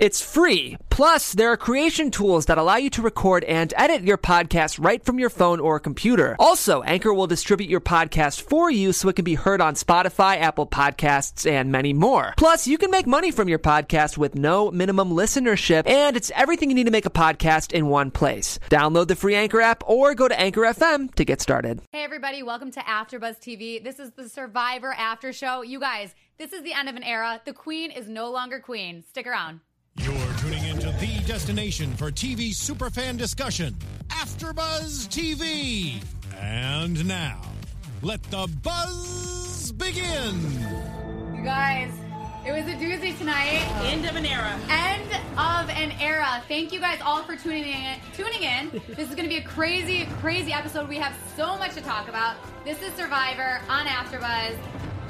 It's free. Plus, there are creation tools that allow you to record and edit your podcast right from your phone or computer. Also, Anchor will distribute your podcast for you so it can be heard on Spotify, Apple Podcasts, and many more. Plus, you can make money from your podcast with no minimum listenership, and it's everything you need to make a podcast in one place. Download the free Anchor app or go to Anchor FM to get started. Hey, everybody, welcome to AfterBuzz TV. This is the Survivor After Show. You guys, this is the end of an era. The Queen is no longer Queen. Stick around. Destination for TV superfan discussion, AfterBuzz TV. And now, let the buzz begin. You guys, it was a doozy tonight. End of an era. End of an era. Thank you guys all for tuning in. Tuning in. This is going to be a crazy, crazy episode. We have so much to talk about. This is Survivor on AfterBuzz.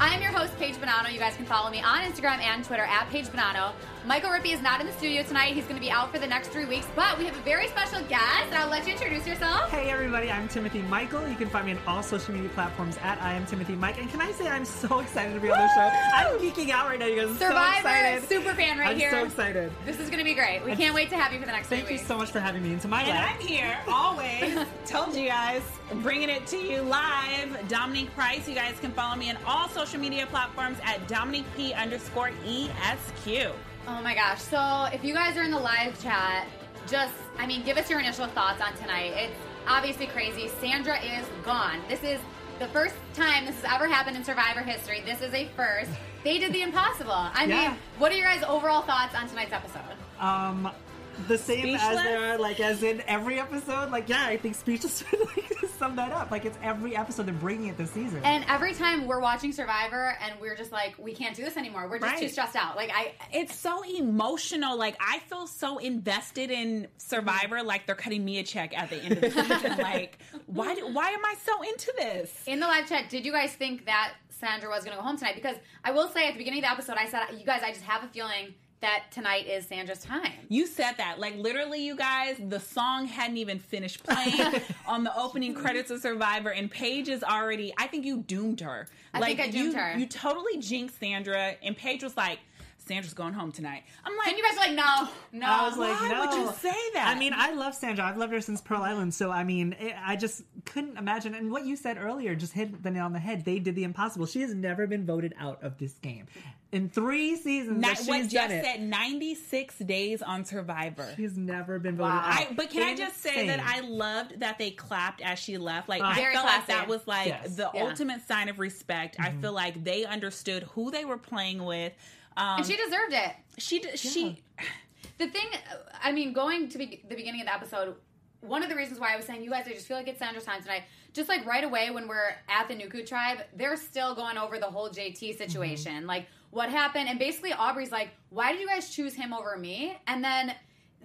I am your host, Paige Bonanno. You guys can follow me on Instagram and Twitter at Paige Bonanno. Michael Rippey is not in the studio tonight. He's going to be out for the next three weeks, but we have a very special guest, and I'll let you introduce yourself. Hey everybody, I'm Timothy Michael. You can find me on all social media platforms at I am Timothy Mike. And can I say I'm so excited to be on the show? I'm geeking out right now, you guys. I'm so Survivor excited. super fan right here. I'm so excited. This is going to be great. We can't wait to have you for the next Thank three you so much for having me into my And lab. I'm here always. Told you guys, bringing it to you live. Domonique Price. You guys can follow me on all social media platforms at Domonique P underscore ESQ. Oh my gosh. So if you guys are in the live chat, just, I mean, give us your initial thoughts on tonight. It's obviously crazy. Sandra is gone. This is the first time this has ever happened in Survivor history. This is a first. They did the impossible. I Yeah. mean, what are your guys' overall thoughts on tonight's episode? Um, the same as Speechless? there are, like, as in every episode. Like, yeah, I think Speechless would like sum that up. Like, it's every episode they're bringing it this season. And every time we're watching Survivor and we're just like, we can't do this anymore. We're just too stressed out. Like, I, It's so emotional. Like I feel so invested in Survivor. Like they're cutting me a check at the end of the season. like why? Do, why am I so into this? In the live chat, did you guys think that Sandra was going to go home tonight? Because I will say at the beginning of the episode, I said, you guys, I just have a feeling that tonight is Sandra's time. You said that. Like literally, you guys, the song hadn't even finished playing on the opening credits of Survivor, and Paige is already. I think you doomed her. I like think I doomed you, her. You totally jinxed Sandra, and Paige was like, "Sandra's going home tonight." I'm like, And you guys are like, no, no. I was like, why no. would you say that? I mean, I love Sandra. I've loved her since Pearl Island. So, I mean, it, I just couldn't imagine. And what you said earlier just hit the nail on the head. They did the impossible. She has never been voted out of this game. In three seasons Ni- that she's what done Jeff it, said, 96 days on Survivor. she's never been voted Wow. out. I, but can I just say that I loved that they clapped as she left. Like Uh, I Very felt like that was like Yes. the Yeah. ultimate sign of respect. I feel like they understood who they were playing with. Um, and she deserved it. she d- she The thing, I mean, going to be, the beginning of the episode, one of the reasons why I was saying, you guys, I just feel like it's Sandra's time tonight. Just like right away when we're at the Nuku tribe, they're still going over the whole JT situation. Like, what happened? And basically, Aubrey's like, why did you guys choose him over me? And then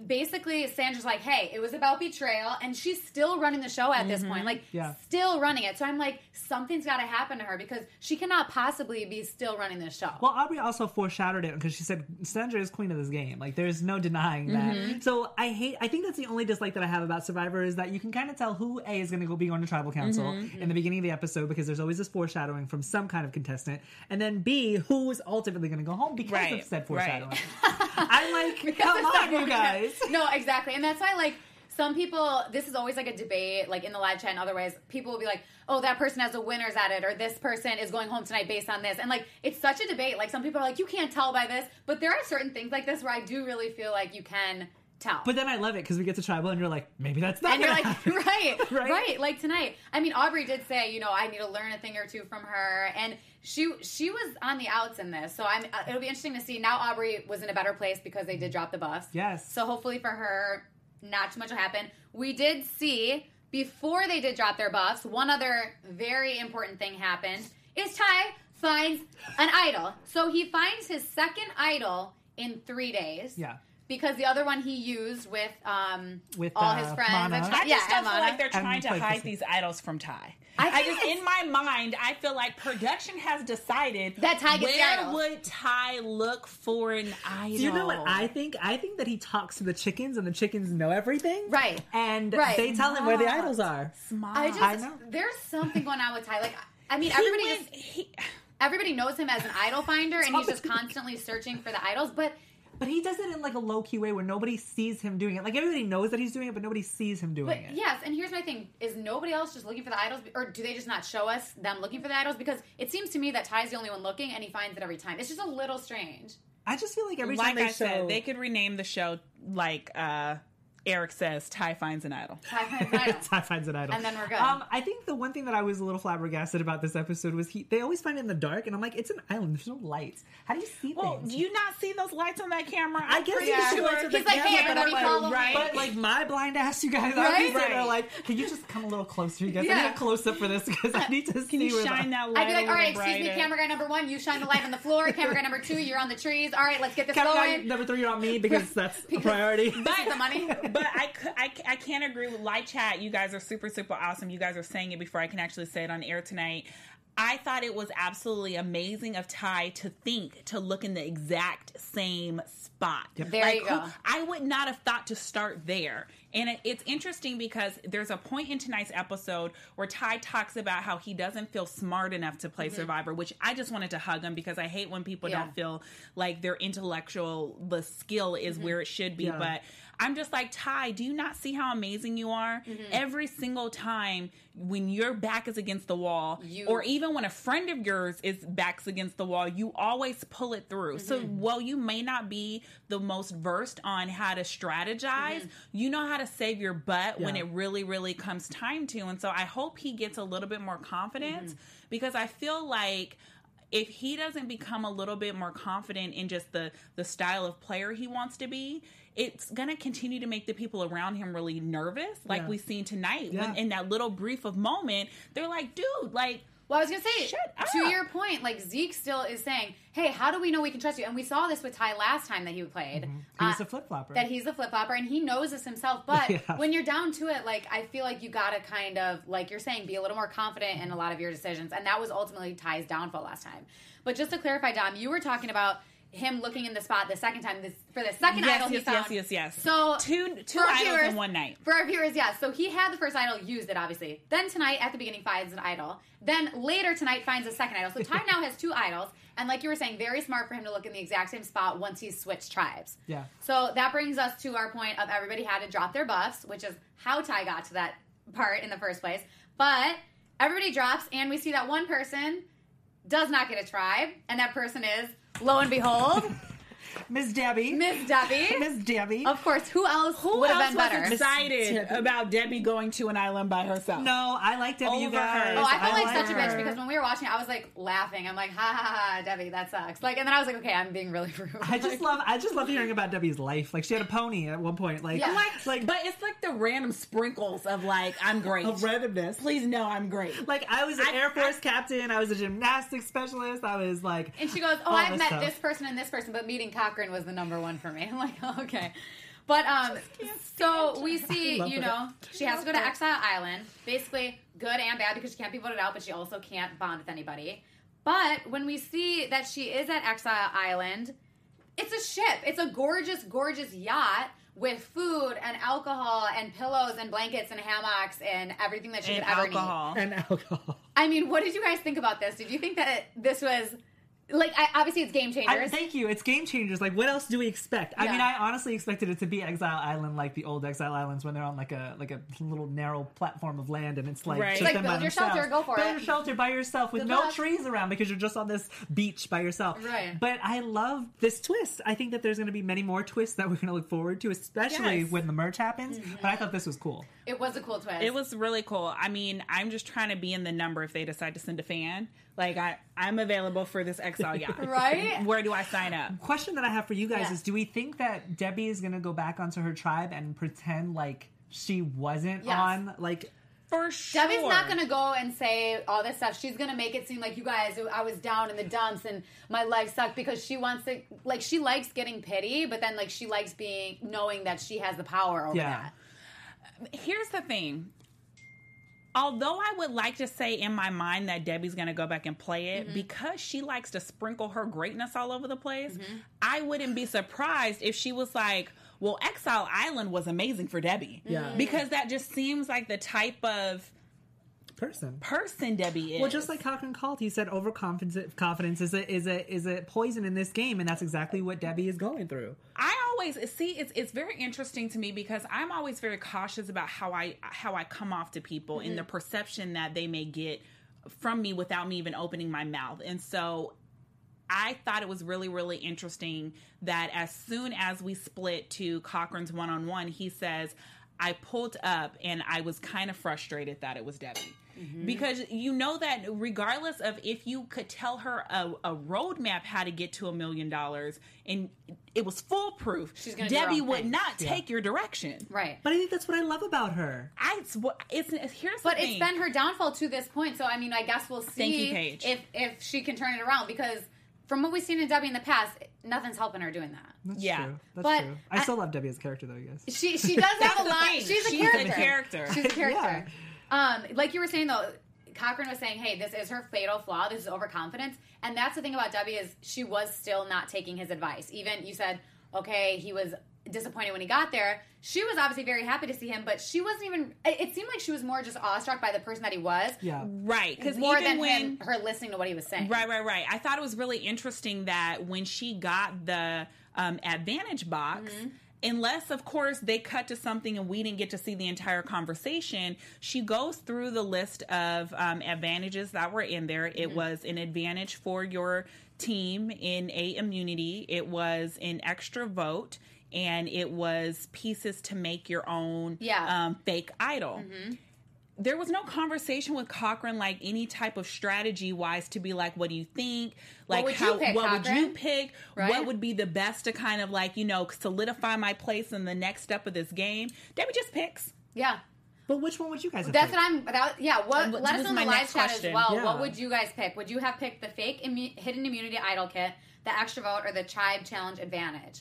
basically, Sandra's like, hey, it was about betrayal. And she's still running the show at this point. Like, Yeah. still running it. So I'm like, something's got to happen to her because she cannot possibly be still running this show. Well, Aubrey also foreshadowed it because she said Sandra is queen of this game. Like, there's no denying that. Mm-hmm. So I hate. I think that's the only dislike that I have about Survivor is that you can kind of tell who A is going to go be going to tribal council mm-hmm. in the beginning of the episode because there's always this foreshadowing from some kind of contestant, and then B who is ultimately going to go home because Right, of said right. foreshadowing. I'm like, come Because on, you guys. no, exactly. And that's why, like, some people, this is always like a debate, like in the live chat and other ways. People will be like, oh, that person has a winner's at it, or this person is going home tonight based on this. And, like, it's such a debate. Like, some people are like, you can't tell by this. But there are certain things like this where I do really feel like you can tell. But then I love it because we get to tribal, and you're like, maybe that's not. and you're like, right, Right? right, like tonight. I mean, Aubrey did say, you know, I need to learn a thing or two from her, and she she was on the outs in this. So I'm, uh, it'll be interesting to see. Now Aubrey was in a better place because they did drop the buffs. Yes. So hopefully for her, not too much will happen. We did see before they did drop their buffs. One other very important thing happened is Tai finds an idol. So he finds his second idol in three days. Yeah. because the other one he used with um With, all uh, his friends. Mana. and I I Tai- just yeah, don't feel like they're And trying to hide these idols from Tai. I I, just, in my mind, I feel like production has decided That Tai gets the where idols. would Tai look for an idol? Do you know what I think? I think that he talks to the chickens and the chickens know everything. Right. And Right. they tell him where the idols are. Smart. I just I know. there's something going on with Tai. Like I mean, He everybody went- just he- everybody knows him as an idol finder, and he's just constantly searching for the idols. But But he does it in like a low key way where nobody sees him doing it. Like everybody knows that he's doing it, but nobody sees him doing but it. yes, and here's my thing: is nobody else just looking for the idols, or do they just not show us them looking for the idols? Because it seems to me that Tai's the only one looking, and he finds it every time. It's just a little strange. I just feel like every like time they I show, said, they could rename the show like uh, Eric says, Tai finds an idol. Tai finds an idol. Tai finds an idol, And then we're good. Um, I think the one thing that I was a little flabbergasted about this episode was he. They always find it in the dark, and I'm like, it's an island. There's no lights. How do you see Well, things? do you not see those lights on that camera? I guess pretty you can see sure. lights with the He's like, hey, camera, but everybody I'm follow like, me. But like my blind ass, you guys, Right? I'd be there like, can you just come a little closer? You guys, I Yeah. need a close up for this because I need to Can see you shine that light I'd be like, all right, little excuse me, camera guy number one, you shine the light on the floor. Camera guy number two, you're on the trees. All right, let's get this Camera guy going. number three, you're on me because that's a priority. This the money. but I, I, I can't agree with light chat. You guys are super, super awesome. You guys are saying it before I can actually say it on air tonight. I thought it was absolutely amazing of Tai to think to look in the exact same spot. There Like, you go. who- I would not have thought to start there. And it, it's interesting because there's a point in tonight's episode where Tai talks about how he doesn't feel smart enough to play mm-hmm. Survivor, which I just wanted to hug him because I hate when people Yeah. don't feel like their intellectual, the skill is mm-hmm. where it should be. Yeah. But I'm just like, Tai, do you not see how amazing you are? Mm-hmm. Every single time when your back is against the wall, You- or even when a friend of yours is backs against the wall, you always pull it through. So mm-hmm. while you may not be the most versed on how to strategize, mm-hmm. you know how to save your butt when it really, really comes time to. And so I hope he gets a little bit more confidence because I feel like if he doesn't become a little bit more confident in just the the style of player he wants to be it's going to continue to make the people around him really nervous like Yeah. we've seen tonight Yeah. when in that little brief of moment they're like dude like Well, I was gonna say, Shut to up. your point, like Zeke still is saying, "Hey, how do we know we can trust you?" And we saw this with Tai last time that he played. Mm-hmm. He's uh, a flip flopper. That he's a flip flopper, and he knows this himself. But Yeah. when you're down to it, like I feel like you gotta kind of, like you're saying, be a little more confident in a lot of your decisions, and that was ultimately Tai's downfall last time. But just to clarify, Dom, you were talking about him looking in the spot the second time this for the second yes idol he yes, found. yes yes yes So two two idols viewers- in one night For our viewers, yeah. So he had the first idol, used it obviously. Then tonight at the beginning finds an idol. Then later tonight finds a second idol. So Tai now has two idols, and like you were saying, very smart for him to look in the exact same spot once he's switched tribes. Yeah. So that brings us to our point of everybody had to drop their buffs, which is how Tai got to that part in the first place. But everybody drops, and we see that one person does not get a tribe, and that person is, lo and behold, Miss Debbie. Miss Debbie. Miss Debbie. Of course, who else who would have else been was better? excited Debbie. about debbie going to an island by herself No, I like Debbie. you oh Over her. guys. Oh, I felt like such a bitch because when we were watching, I was like laughing. I'm like, ha ha ha, Debbie, that sucks. Like, and then I was like, okay, I'm being really rude. I just love. I just love hearing about Debbie's life. Like she had a pony at one point. Like Yeah. like like but it's like the random sprinkles of like i'm great of randomness. please know i'm great Like I was an I- Air Force captain. I was a gymnastics specialist. I was like, And she goes, oh, I've met stuff. this person and this person, but meeting Cochran was the number one for me. I'm like, oh, okay. But um, so we see, you know, she has to go to Exile Island. Basically, good and bad because she can't be voted out, but she also can't bond with anybody. But when we see that she is at Exile Island, it's a ship. It's a gorgeous, gorgeous yacht with food and alcohol and pillows and blankets and hammocks and everything that she and could ever need. and alcohol. I mean, what did you guys think about this? Did you think that this was like I, obviously it's game I, changers? thank you. It's game changers. Like, what else do we expect? I Yeah. mean, I honestly expected it to be Exile Island, like the old Exile Islands, when they're on like a like a little narrow platform of land, and it's like Right. just Like, them by build your themselves. shelter, go for build it. your shelter by yourself with Good no luck. trees around because you're just on this beach by yourself. Right. But I love this twist. I think that there's going to be many more twists that we're going to look forward to, especially Yes. when the merge happens. Mm-hmm. But I thought this was cool. it was a cool twist. It was really cool. I mean, I'm just trying to be in the number if they decide to send a fan. Like I, I'm available for this Exile Oh, yacht. Right? Where do I sign up? Question that I have for you guys Yeah. is: Do we think that Debbie is going to go back onto her tribe and pretend like she wasn't Yes. on like? For sure. Debbie's not gonna go and say all this stuff. She's gonna make it seem like you guys, I was down in the dumps and my life sucked because she wants to, like, she likes getting pity, but then like she likes being knowing that she has the power over Yeah. that. Here's the thing. Although I would like to say in my mind that Debbie's going to go back and play Mm-hmm. it because she likes to sprinkle her greatness all over the place, Mm-hmm. I wouldn't be surprised if she was like, "Well, Exile Island was amazing for Debbie." Yeah. Because that just seems like the type of person. person Debbie is. Well, just like Cochran called, he said overconfidence confidence is a is a is a poison in this game, and that's exactly what Debbie is going through. I always see it's it's very interesting to me because I'm always very cautious about how I how I come off to people and the mm-hmm. perception that they may get from me without me even opening my mouth. And so I thought it was really really interesting that as soon as we split to Cochran's one on one, he says I pulled up and I was kind of frustrated that it was Debbie. Mm-hmm. Because you know that regardless of if you could tell her a, a roadmap how to get to a million dollars and it was foolproof, She's gonna Debbie would thing. not take your direction. Right. But I think that's what I love about her. I it's, what- it's here's But the it's thing. been her downfall to this point. So I mean, I guess we'll see Thank you, Paige. if if she can turn it around because from what we've seen in Debbie in the past, nothing's helping her doing that. That's Yeah. true. That's But true. I, I- still love Debbie as a character, though. I guess. She she does have a the lot. thing. She's a She's a character. character. She's a character. Um, like you were saying though, Cochran was saying, "Hey, this is her fatal flaw. This is overconfidence." And that's the thing about Debbie is she was still not taking his advice. Even you said, "Okay, he was disappointed when he got there." She was obviously very happy to see him, but she wasn't even. It it seemed like she was more just awestruck by the person that he was, Yeah. right because more than when him, her listening to what he was saying. Right, right, right. I thought it was really interesting that when she got the um, advantage box, Mm-hmm. Unless, of course, they cut to something and we didn't get to see the entire conversation, she goes through the list of um, advantages that were in there. It Mm-hmm. was an advantage for your team in a immunity, it was an extra vote. And it was pieces to make your own Yeah. Mm-hmm. um, fake idol there was no conversation with Cochran like any type of strategy wise to be like, what do you think? Like would you how pick, what would you pick? Right? What would be the best to kind of like, you know, solidify my place in the next step of this game? Debbie just picks. Yeah. But which one would you guys have That's picked? what I'm. That, yeah. What? What- let us know in my the live next chat question. as well. Yeah. What would you guys pick? Would you have picked the fake immu- hidden immunity idol kit, the extra vote, or the tribe challenge advantage?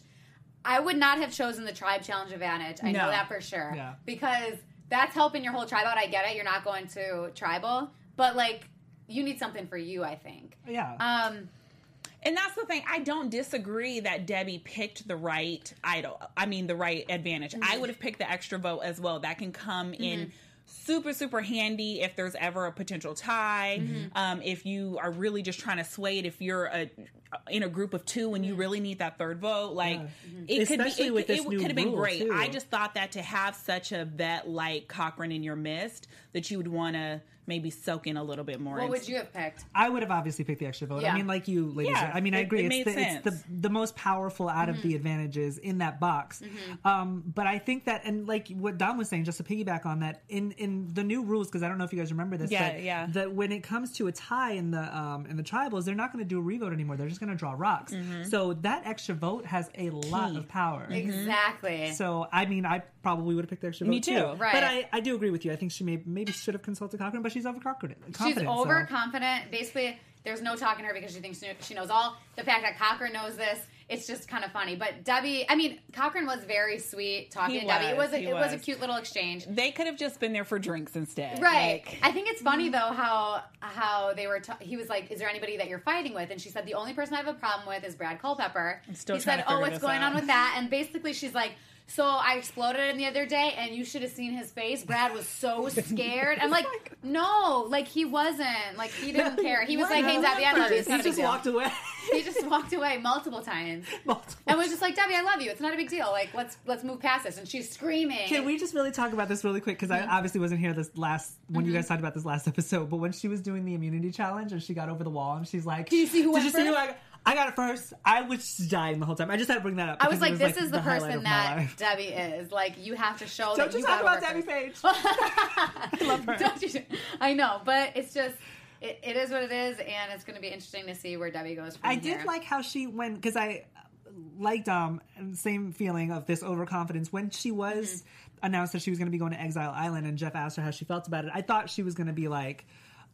I would not have chosen the tribe challenge advantage. I know that for sure. Yeah. Because that's helping your whole tribe out. I get it. You're not going to tribal, but like you need something for you. I think. Yeah. Um. And that's the thing. I don't disagree that Debbie picked the right idol. I mean, the right advantage. Mm-hmm. I would have picked the extra vote as well. That can come in super, super handy if there's ever a potential tie. Mm-hmm. Um, if you are really just trying to sway it, if you're a in a group of two and Mm-hmm. you really need that third vote, like Mhm. it could Especially be. It, could- it could have been great. too. I just thought that to have such a vet like Cochran in your midst, that you would want to maybe soak in a little bit more. What would you have picked? I would have obviously picked the extra vote. Yeah. I mean, like you ladies, Yeah, I mean, I agree. it it's, made the, it's the sense. the most powerful out of Mm-hmm. the advantages in that box. Um, but I think that, and like what Dom was saying, just to piggyback on that, in in the new rules, because I don't know if you guys remember this, Yeah, but yeah. That when it comes to a tie in the um in the tribals, they're not going to do a revote anymore. They're just going to draw rocks. Mm-hmm. So that extra vote has a lot Key. of power. Exactly. So I mean, I probably would have picked the extra vote. Me vote too. Right. But I, I do agree with you. I think she may, maybe should have consulted Cochran, but she's overconfident. She's confident, so- overconfident. Basically, there's no talking to her because she thinks she- knows all. The fact that Cochran knows this, it's just kind of funny. But Debbie, I mean, Cochran was very sweet talking He to Debbie. It was, was a, it was a cute little exchange. They could have just been there for drinks instead. Right. Like- I think it's funny mm-hmm. though how how they were. ta- he was like, "Is there anybody that you're fighting with?" And she said, "The only person I have a problem with is Brad Culpepper." I'm still he said, "Oh, what's going out." on with that?" And basically, she's like. So I exploded him the other day, and you should have seen his face. Brad was so scared. I'm like, no, like he wasn't. Like he didn't care. He was like, "Hey, Debbie, I love you. It's He not a big just walked away. He just walked away multiple times, Multiple and was just like, "Debbie, I love you. It's not a big deal. Like let's let's move past this." And she's screaming. Can we just really talk about this really quick? Because Mm-hmm. I obviously wasn't here this last when you guys talked about this last episode. But when she was doing the immunity challenge and she got over the wall and she's like, Did you see who Did you see who? I, I got it first. I was dying the whole time. I just had to bring that up. I was like, it "This is the, highlight person that. Debbie is. Like, you have to show Don't that you you talk about Debbie first." Paige. I love her. Don't you? I know, but it's just it, it is what it is, and it's going to be interesting to see where Debbie goes from I here. did like how she went because I liked um same feeling of this overconfidence when she was Mm-hmm. announced that she was going to be going to Exile Island, and Jeff asked her how she felt about it, I thought she was going to be like.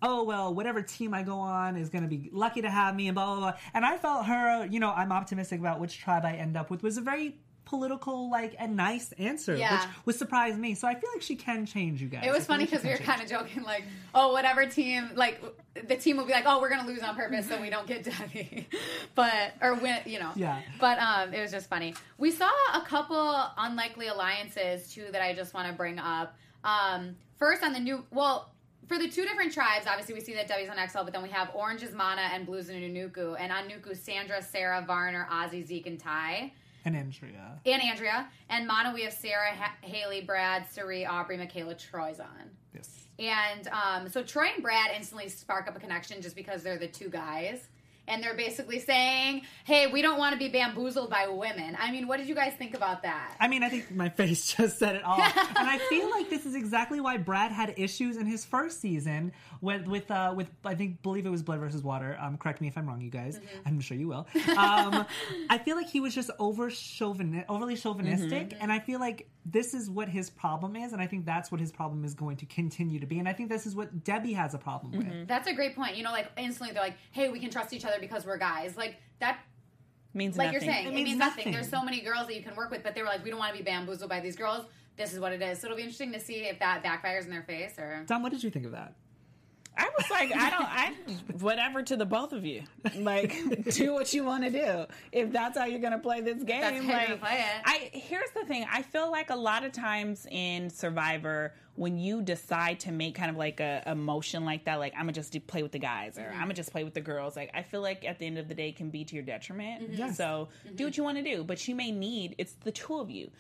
Oh well, whatever team I go on is going to be lucky to have me, and blah blah blah. And I felt her, you know, I'm optimistic about which tribe I end up with. Was a very political, like, and nice answer, Yeah. which would surprise me. So I feel like she can change you guys. It was funny because we were kind of joking, like, oh, whatever team, like, the team will be like, oh, we're gonna lose on purpose so we don't get Debbie, but or win, you know. Yeah. But um, it was just funny. We saw a couple unlikely alliances too that I just want to bring up. Um, first on the new, well. For the two different tribes, obviously we see that Debbie's on Exile, but then we have Orange is Mana and Blues and Nuku. And on Nuku, Sandra, Sarah, Varner, Ozzy, Zeke, and Ty. and Andrea. And Andrea. And Mana, we have Sarah, ha- Hali, Brad, Cirie, Aubrey, Michaela, Troyzan. Yes. And um, so Troy and Brad instantly spark up a connection just because they're the two guys. And they're basically saying, hey, we don't want to be bamboozled by women. I mean, what did you guys think about that? I mean, I think my face just said it all, and I feel like this is exactly why Brad had issues in his first season with with uh, with I think believe it was Blood versus Water. Um, correct me if I'm wrong, you guys. I'm sure you will. Um, I feel like he was just over chauvin overly chauvinistic, and I feel like this is what his problem is, and I think that's what his problem is going to continue to be, and I think this is what Debbie has a problem with. That's a great point. You know, like instantly they're like, hey, we can trust each other because we're guys. Like that Means like nothing. you're saying, It it, means means nothing. nothing. There's so many girls that you can work with, but they were like, we don't want to be bamboozled by these girls. This is what it is. So it'll be interesting to see if that backfires in their face or. Tom, what did you think of that? I was like, I don't, I whatever to the both of you. Like, do what you want to do. If that's how you're gonna play this game, That's how you're like, play it. I here's the thing. I feel like a lot of times in Survivor, when you decide to make kind of like a, a motion like that, like I'm gonna just do, play with the guys or mm-hmm. I'm gonna just play with the girls. Like, I feel like at the end of the day, it can be to your detriment. Mm-hmm. Yes. So mm-hmm. do what you want to do, but you may need. It's the two of you.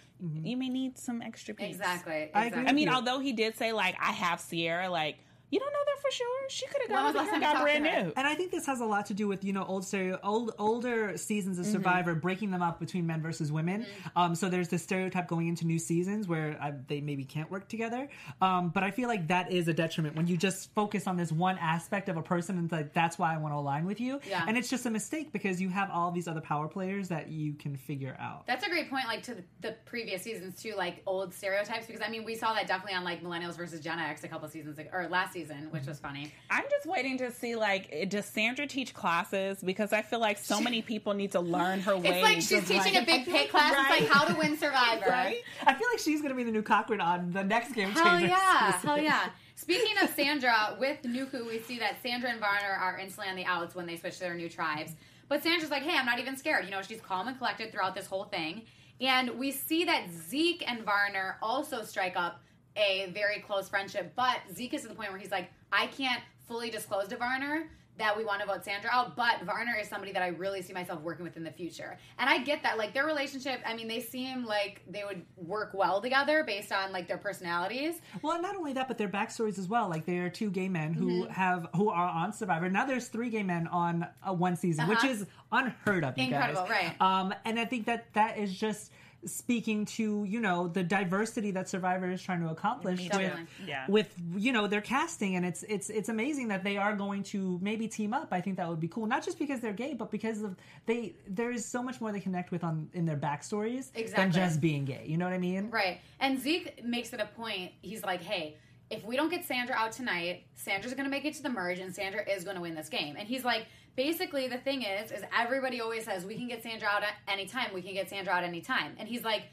You may need some extra piece. Exactly. I exactly. I mean, Yeah. although he did say like I have Sierra, like you don't know that for sure. She could have When gone was the over here and got brand talked to her? new. And I think this has a lot to do with you know old stereo, old older seasons of Survivor breaking them up between men versus women. Um, so there's this stereotype going into new seasons where uh, they maybe can't work together. Um, but I feel like that is a detriment when you just focus on this one aspect of a person and it's like that's why I want to align with you. Yeah. And it's just a mistake because you have all these other power players that you can figure out. That's a great point, like to the, the previous seasons too, like old stereotypes. Because I mean, we saw that definitely on like Millennials versus Gen X a couple seasons ago, or last season, which was funny. I'm just waiting to see like eh, does Sandra teach classes because I feel like so many people need to learn her ways. It's like she's teaching like- a big pay class. Right. It's like how to win Survivor. Right? I feel like she's gonna be the new Cochran on the next game. Hell Changers yeah, season. hell yeah. Speaking of Sandra, with Nuku, we see that Sandra and Varner are instantly on the outs when they switch to their new tribes. But Sandra's like, hey, I'm not even scared. You know, she's calm and collected throughout this whole thing. And we see that Zeke and Varner also strike up a very close friendship. But Zeke is to the point where he's like, I can't fully disclose to Varner that we want to vote Sandra out, but Varner is somebody that I really see myself working with in the future. And I get that. Like their relationship, I mean, they seem like they would work well together based on like their personalities. Well, and not only that, but their backstories as well. Like they are two gay men who Mm-hmm. have who are on Survivor. Now there's three gay men on uh, one season, which Uh-huh. is unheard of. You Incredible, guys. right. Um, and I think that that is just speaking to you know the diversity that Survivor is trying to accomplish with Yeah. with you know their casting, and it's it's it's amazing that they are going to maybe team up. I think that would be cool, not just because they're gay, but because of they there is so much more they connect with on in their backstories than just being gay. You know what I mean? Right. And Zeke makes it a point. He's like, hey, if we don't get Sandra out tonight, Sandra's going to make it to the merge and Sandra is going to win this game. And he's like, basically, the thing is, is everybody always says, we can get Sandra out at any time. We can get Sandra out any time. And he's like,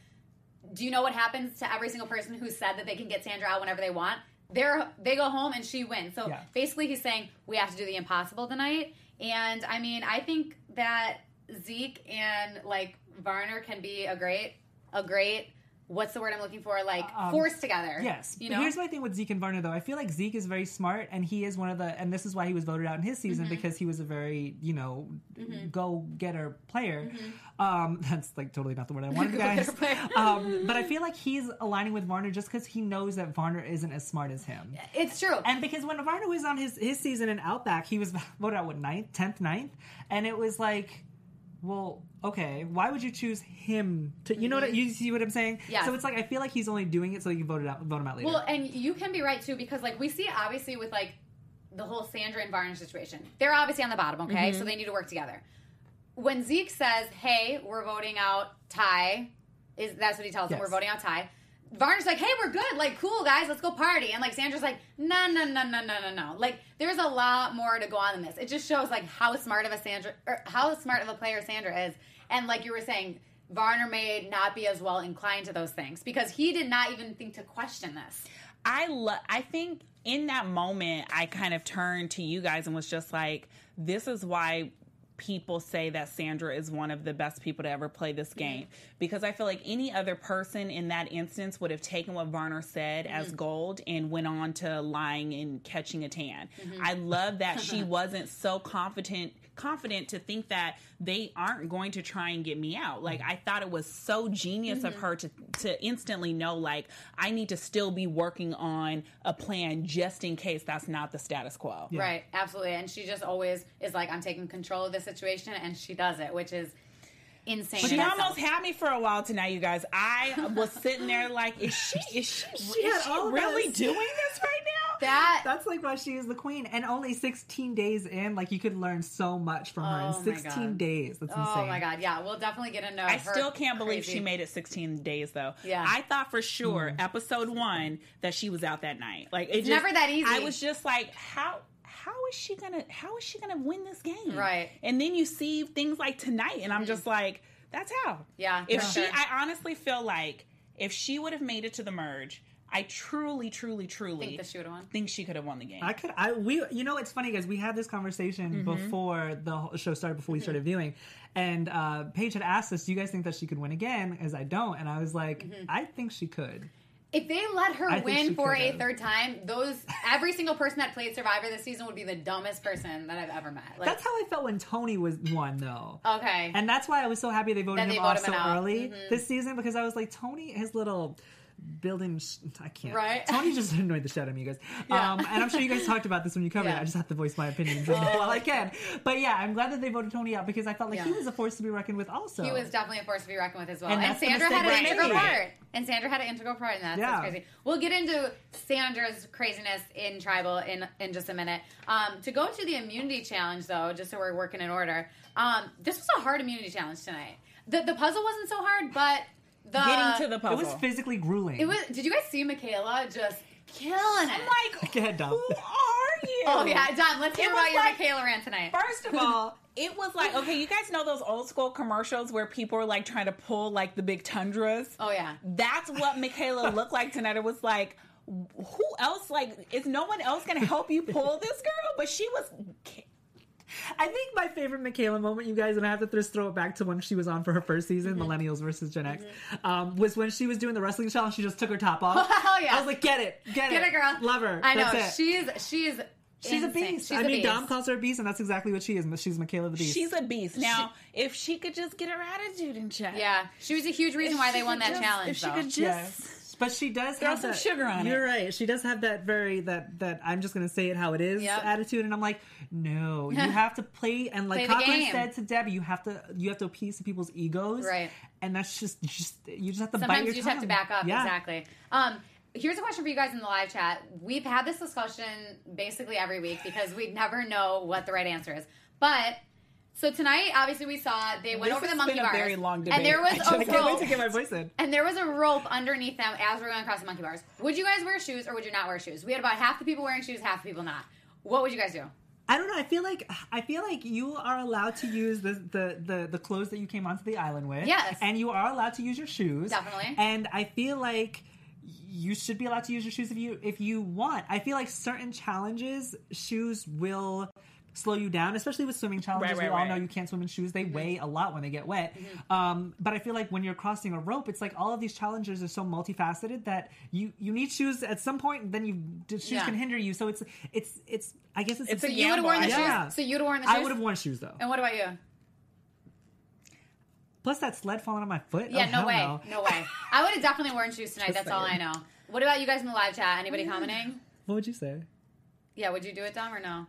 do you know what happens to every single person who said that they can get Sandra out whenever they want? They're, they go home and she wins. So Yeah. basically, he's saying, we have to do the impossible tonight. And I mean, I think that Zeke and like Varner can be a great, a great, what's the word I'm looking for? Like Um, force together. Yes. You know? Here's my thing with Zeke and Varner, though. I feel like Zeke is very smart, and he is one of the, and this is why he was voted out in his season Mm-hmm. because he was a very, you know, go getter player. Um, that's like totally not the word I wanted, guys. Mm-hmm. Um, but I feel like he's aligning with Varner just because he knows that Varner isn't as smart as him. it's true. And because when Varner was on his, his season in Outback, he was voted out, what, ninth, 10th, ninth? And it was like, well, okay, why would you choose him to, you know what, you see what I'm saying? Mm-hmm. Yes. So it's like, I feel like he's only doing it so you can vote it out, vote him out later. Well, and you can be right too because like we see obviously with like the whole Sandra and Varner situation, they're obviously on the bottom, okay? So they need to work together. When Zeke says, "Hey, we're voting out Tai," is that's what he tells them. Yes. We're voting out Tai. Varner's like, hey, we're good. Like, cool, guys, let's go party. And like, Sandra's like, no, no, no, no, no, no, no. Like, there's a lot more to go on than this. It just shows like how smart of a Sandra, or how smart of a player Sandra is. And like you were saying, Varner may not be as well inclined to those things because he did not even think to question this. I love. I think in that moment, I kind of turned to you guys and was just like, "This is why." People say that Sandra is one of the best people to ever play this game. Because I feel like any other person in that instance would have taken what Varner said as mm-hmm. gold and went on to lying and catching a tan. Mm-hmm. I love that she wasn't so confident confident to think that they aren't going to try and get me out. Like I thought it was so genius of mm-hmm. her to to instantly know like I need to still be working on a plan just in case that's not the status quo. Right, absolutely. And she just always is like, I'm taking control of the situation, and she does it, which is insane. She almost had me for a while tonight, you guys. I was sitting there like, is she is she, She is had she all really this. doing this right now? That. That's like why she is the queen. And only 16 days in, like you could learn so much from her Oh in my 16 God. days. That's oh insane. my god, yeah, we'll definitely get into. I her still can't believe crazy- she made it 16 days though. Yeah. I thought for sure mm. episode one that she was out that night. Like it It's just, never that easy. I was just like, how how is she gonna how is she gonna win this game? Right. And then you see things like tonight, and I'm just mm. like, that's how. Yeah, If she, sure. I honestly feel like if she would have made it to the merge, I truly, truly, truly think that she would've won? think she could have won the game. I could, I we, you know, it's funny because We had this conversation Mm-hmm. before the show started, before we started viewing, and uh, Paige had asked us, "Do you guys think that she could win again?" As I don't, and I was like, Mm-hmm. "I think she could." If they let her I win for a could've. third time, those every single person that played Survivor this season would be the dumbest person that I've ever met. Like, That's how I felt when Tony was won, though. okay. And that's why I was so happy they voted him they off voted so out. early Mhm. this season because I was like, Tony, his little building. Sh- I can't. Right. Tony just annoyed the shit out of me, you guys. Yeah. Um, and I'm sure you guys talked about this when you covered Yeah. it. I just have to voice my opinions while I can. But yeah, I'm glad that they voted Tony out because I felt like he was a force to be reckoned with. Also, He was definitely a force to be reckoned with as well. And And, Sandra had an integral part. And Sandra had an integral part in that. Yeah. That's crazy. We'll get into Sandra's craziness in Tribal in in just a minute. Um, to go to the immunity challenge, though, just so we're working in order, um, this was a hard immunity challenge tonight. The, the puzzle wasn't so hard, but the Getting to the It was physically grueling. It was. Did you guys see Michaela just killing it? I'm like, Go ahead, Dom. who are you? oh yeah, Dom. Let's hear It about was your like- Michaela rant tonight. First of all, it was like okay, you guys know those old school commercials where people are like trying to pull like the big tundras. Oh yeah. That's what Michaela looked like tonight. It was like, who else? Like, is no one else going to help you pull this girl? But she was. I think my favorite Michaela moment, you guys, and I have to just throw it back to when she was on for her first season, Mm-hmm. Millennials versus Gen X, um, was when she was doing the wrestling challenge. She just took her top off. Hell yeah. I was like, get it, get, Get it, girl. love her. I know. That's it. She's she's She's a beast. She's I a mean, beast. Dom calls her a beast, and that's exactly what she is. She's Michaela the Beast. She's a beast. Now, if she could just get her attitude in check. Yeah, she was a huge reason why they won that just- challenge. If she could just. Yes. But she does Throw have some that, sugar on it. You're right. She does have that very that that I'm just gonna say it how it is Yep. attitude, and I'm like, no, you have to play and like Cochran said to Debbie, you have to you have to appease people's egos, Right. And that's just just you just have to bite Sometimes your you just have to back up. Yeah. Exactly. Um, here's a question for you guys in the live chat. We've had this discussion basically every week because we never know what the right answer is. But so tonight, obviously, we saw they went This over the monkey been a bars, very long debate. and there was a I can't wait rope, to get my voice in. and there was a rope underneath them as we we're going across the monkey bars. Would you guys wear shoes or would you not wear shoes? We had about half the people wearing shoes, half the people not. What would you guys do? I don't know. I feel like I feel like you are allowed to use the the the, the clothes that you came onto the island with. Yes. and you are allowed to use your shoes. Definitely. And I feel like you should be allowed to use your shoes if you if you want. I feel like certain challenges, shoes will slow you down, especially with swimming challenges. Right, right, we all right. know you can't swim in shoes; they Mm-hmm. weigh a lot when they get wet. Um, but I feel like when you're crossing a rope, it's like all of these challenges are so multifaceted that you you need shoes at some point. Then you shoes Yeah. can hinder you. So it's it's it's. I guess it's It's a a You would have worn the Yeah. shoes. So you'd have worn the shoes. I would have worn shoes though. And what about you? Plus that sled falling on my foot. Yeah, oh, no way. No. No way. I would have definitely worn shoes tonight. Just That's all I know. What about you guys in the live chat? Anybody commenting? What would you say? Yeah, would you do it, Dom, or no?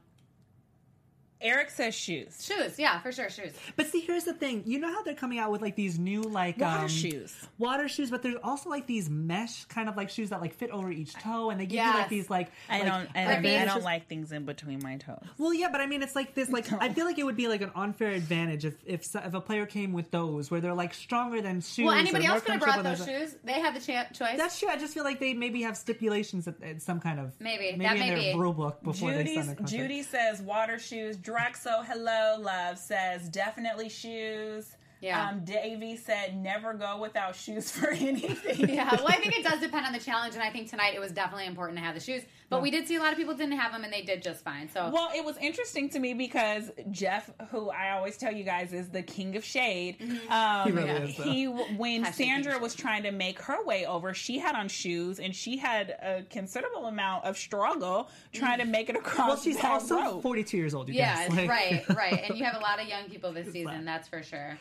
Eric says shoes. Shoes, yeah, for sure, shoes. But see, here's the thing. You know how they're coming out with like these new like Water um, shoes. water shoes, but there's also like these mesh kind of like shoes that like fit over each toe, and they give you like these like I like, don't. I, Like I don't just- like things in between my toes. Well, yeah, but I mean, it's like this. Like, I feel like it would be like an unfair advantage if if, if a player came with those, where they're like stronger than shoes. Well, anybody else could have brought those than- shoes. They have the cha- choice. That's true. I just feel like they maybe have stipulations at, at some kind of Maybe. maybe That in may their be. rule book before they Judy's, sign the contract. Judy says water shoes. Drexo, hello, love says definitely shoes. Yeah. Um, Davey said never go without shoes for anything. yeah, well, I think it does depend on the challenge, and I think tonight it was definitely important to have the shoes. But we did see a lot of people didn't have them, and they did just fine. So Well, it was interesting to me because Jeff, who I always tell you guys is the king of shade, um, He really is, though. he when Hashtag Sandra was trying to make her way over, she had on shoes and she had a considerable amount of struggle trying to make it across. Well, she's that also rope. 42 years old. You yeah, guys. Like- right, right, and you have a lot of young people this season. That's for sure.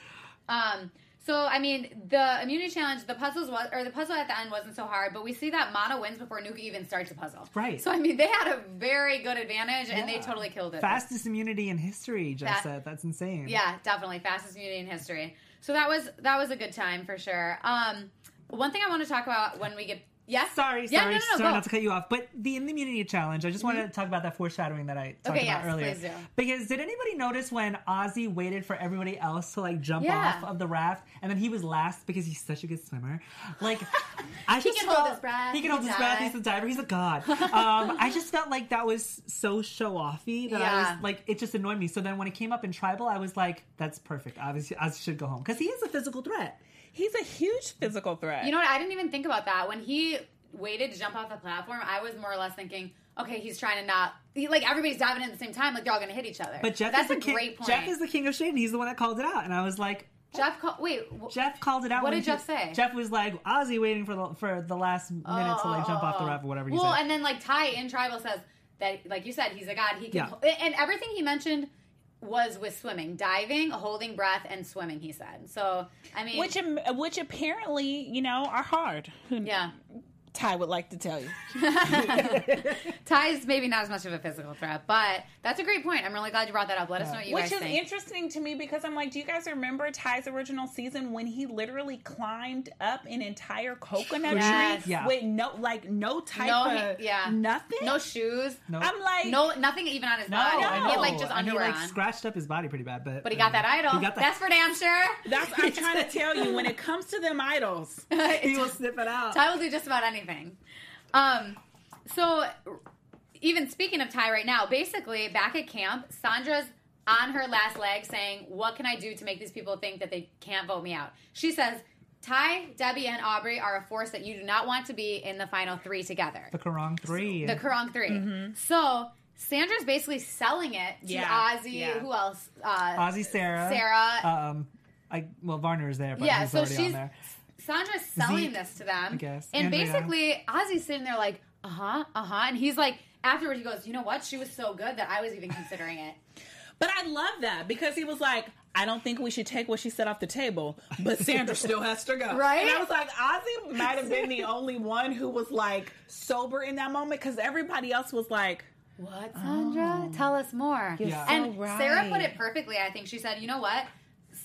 Um, so I mean, the immunity challenge, the puzzles was, or the puzzle at the end wasn't so hard, but we see that Mana wins before Nuku even starts the puzzle. Right. So I mean, they had a very good advantage, and they totally killed it. Fastest immunity in history, Fa- said. That's insane. Yeah, definitely fastest immunity in history. So that was that was a good time for sure. Um, one thing I want to talk about when we get yes, Sorry, yeah, sorry, no, no, no, sorry go. Mm-hmm. not to cut you off. But the immunity challenge, I just wanted to talk about that foreshadowing that I talked Okay, about yes, earlier. please do. Because did anybody notice when Ozzy waited for everybody else to like jump Yeah. off of the raft, and then he was last because he's such a good swimmer? Like, I just can hold his breath, He can hold his breath. He's a diver. He's a god. Um, I just felt like that was so show offy that I was like, it just annoyed me. So then when it came up in tribal, I was like, that's perfect. Obviously, Ozzy should go home because he is a physical threat. He's a huge physical threat. You know what? I didn't even think about that when he waited to jump off the platform. I was more or less thinking, okay, he's trying to not he, like everybody's diving in at the same time, like they're all going to hit each other. But Jeff that's is a the king. great point. Jeff is the king of shade, and he's the one that called it out. And I was like, Jeff. Call, wait, wh- Jeff called it out. What did Jeff say? Jeff was like, Ozzy waiting for the for the last minute to like jump off the oh. raft or whatever. He Well, said. and then like Tai in tribal says that, like you said, he's a god. He can, Yeah. and everything he mentioned was with swimming, diving, holding breath, and swimming. He said. So I mean, which which apparently you know are hard. yeah, Tai would like to tell you. Tai's maybe not as much of a physical threat, but that's a great point. I'm really glad you brought that up. Let us know what you think. Which guys is think. interesting to me because I'm like, do you guys remember Tai's original season when he literally climbed up an entire coconut Yes. tree Yeah. with no like no type No, of yeah. nothing? no shoes. No. I'm like No, nothing even on his no, body. I He had like just and he like on. scratched up his body pretty bad, but But he got that idol. He got that. That's for damn sure. That's what I'm trying to tell you. When it comes to them idols, he will snip it out. Tai will do just about anything. Um, so even speaking of Tai right now, basically back at camp, Sandra's on her last leg saying, "What can I do to make these people think that they can't vote me out?" She says, "Tai, Debbie, and Aubrey are a force that you do not want to be in the final three together." the Kaoh Rong three. The Kaoh Rong 3 So Sandra's basically selling it to Yeah, Ozzy. yeah. Who else? Uh, Ozzy, Sarah, Sarah. Um, I well, Varner is there, but yeah, he's so already on she's there. Sandra's selling Zeke, this to them, I guess. and Andrea. basically Ozzy's sitting there like, uh huh, uh huh, and he's like, afterwards he goes, you know what? She was so good that I was even considering it. but I love that because he was like, I don't think we should take what she said off the table, but Sandra still has to go. Right? And I was like, Ozzy might have been the only one who was like sober in that moment because everybody else was like, What, Sandra? Tell us more. Yeah. And so Sarah put it perfectly. I think she said, you know what?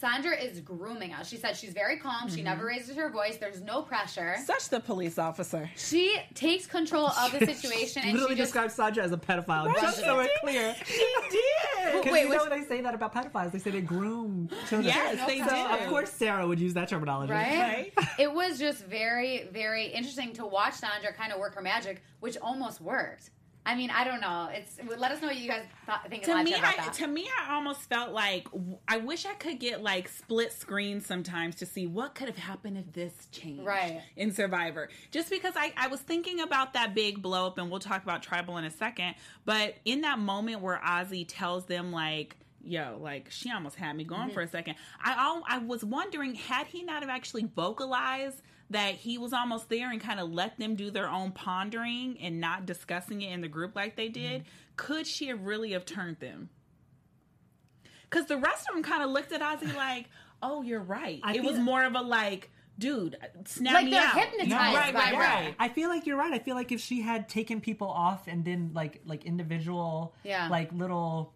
Sandra is grooming us. She said she's very calm. She never mm-hmm. raises her voice. There's no pressure. such the police officer. She takes control of the situation and literally she just describes Sandra as a pedophile, just so we're clear. She did. Wait, you know they say that about pedophiles. They say they groom children. Yes, they so, do. Of course, Sarah would use that terminology. right? it was just very, very interesting to watch Sandra kind of work her magic, which almost worked. I mean, I don't know. It's let us know what you guys thought, think to about me, that. I, to me, I almost felt like I wish I could get like split screen sometimes to see what could have happened if this changed, Right. In Survivor, just because I, I was thinking about that big blow up, and we'll talk about Tribal in a second. But in that moment where Ozzy tells them like. Yo, like she almost had me going mm-hmm. for a second. I I was wondering had he not have actually vocalized that he was almost there and kind of let them do their own pondering and not discussing it in the group like they did, could she have really have turned them? Because the rest of them kind of looked at Ozzy like, "Oh, you're right." I it was feel- more of a like, "Dude, snap Like me they're out." hypnotized right, by right, her. right. I feel like you're right. I feel like if she had taken people off and then like like individual, Yeah. like little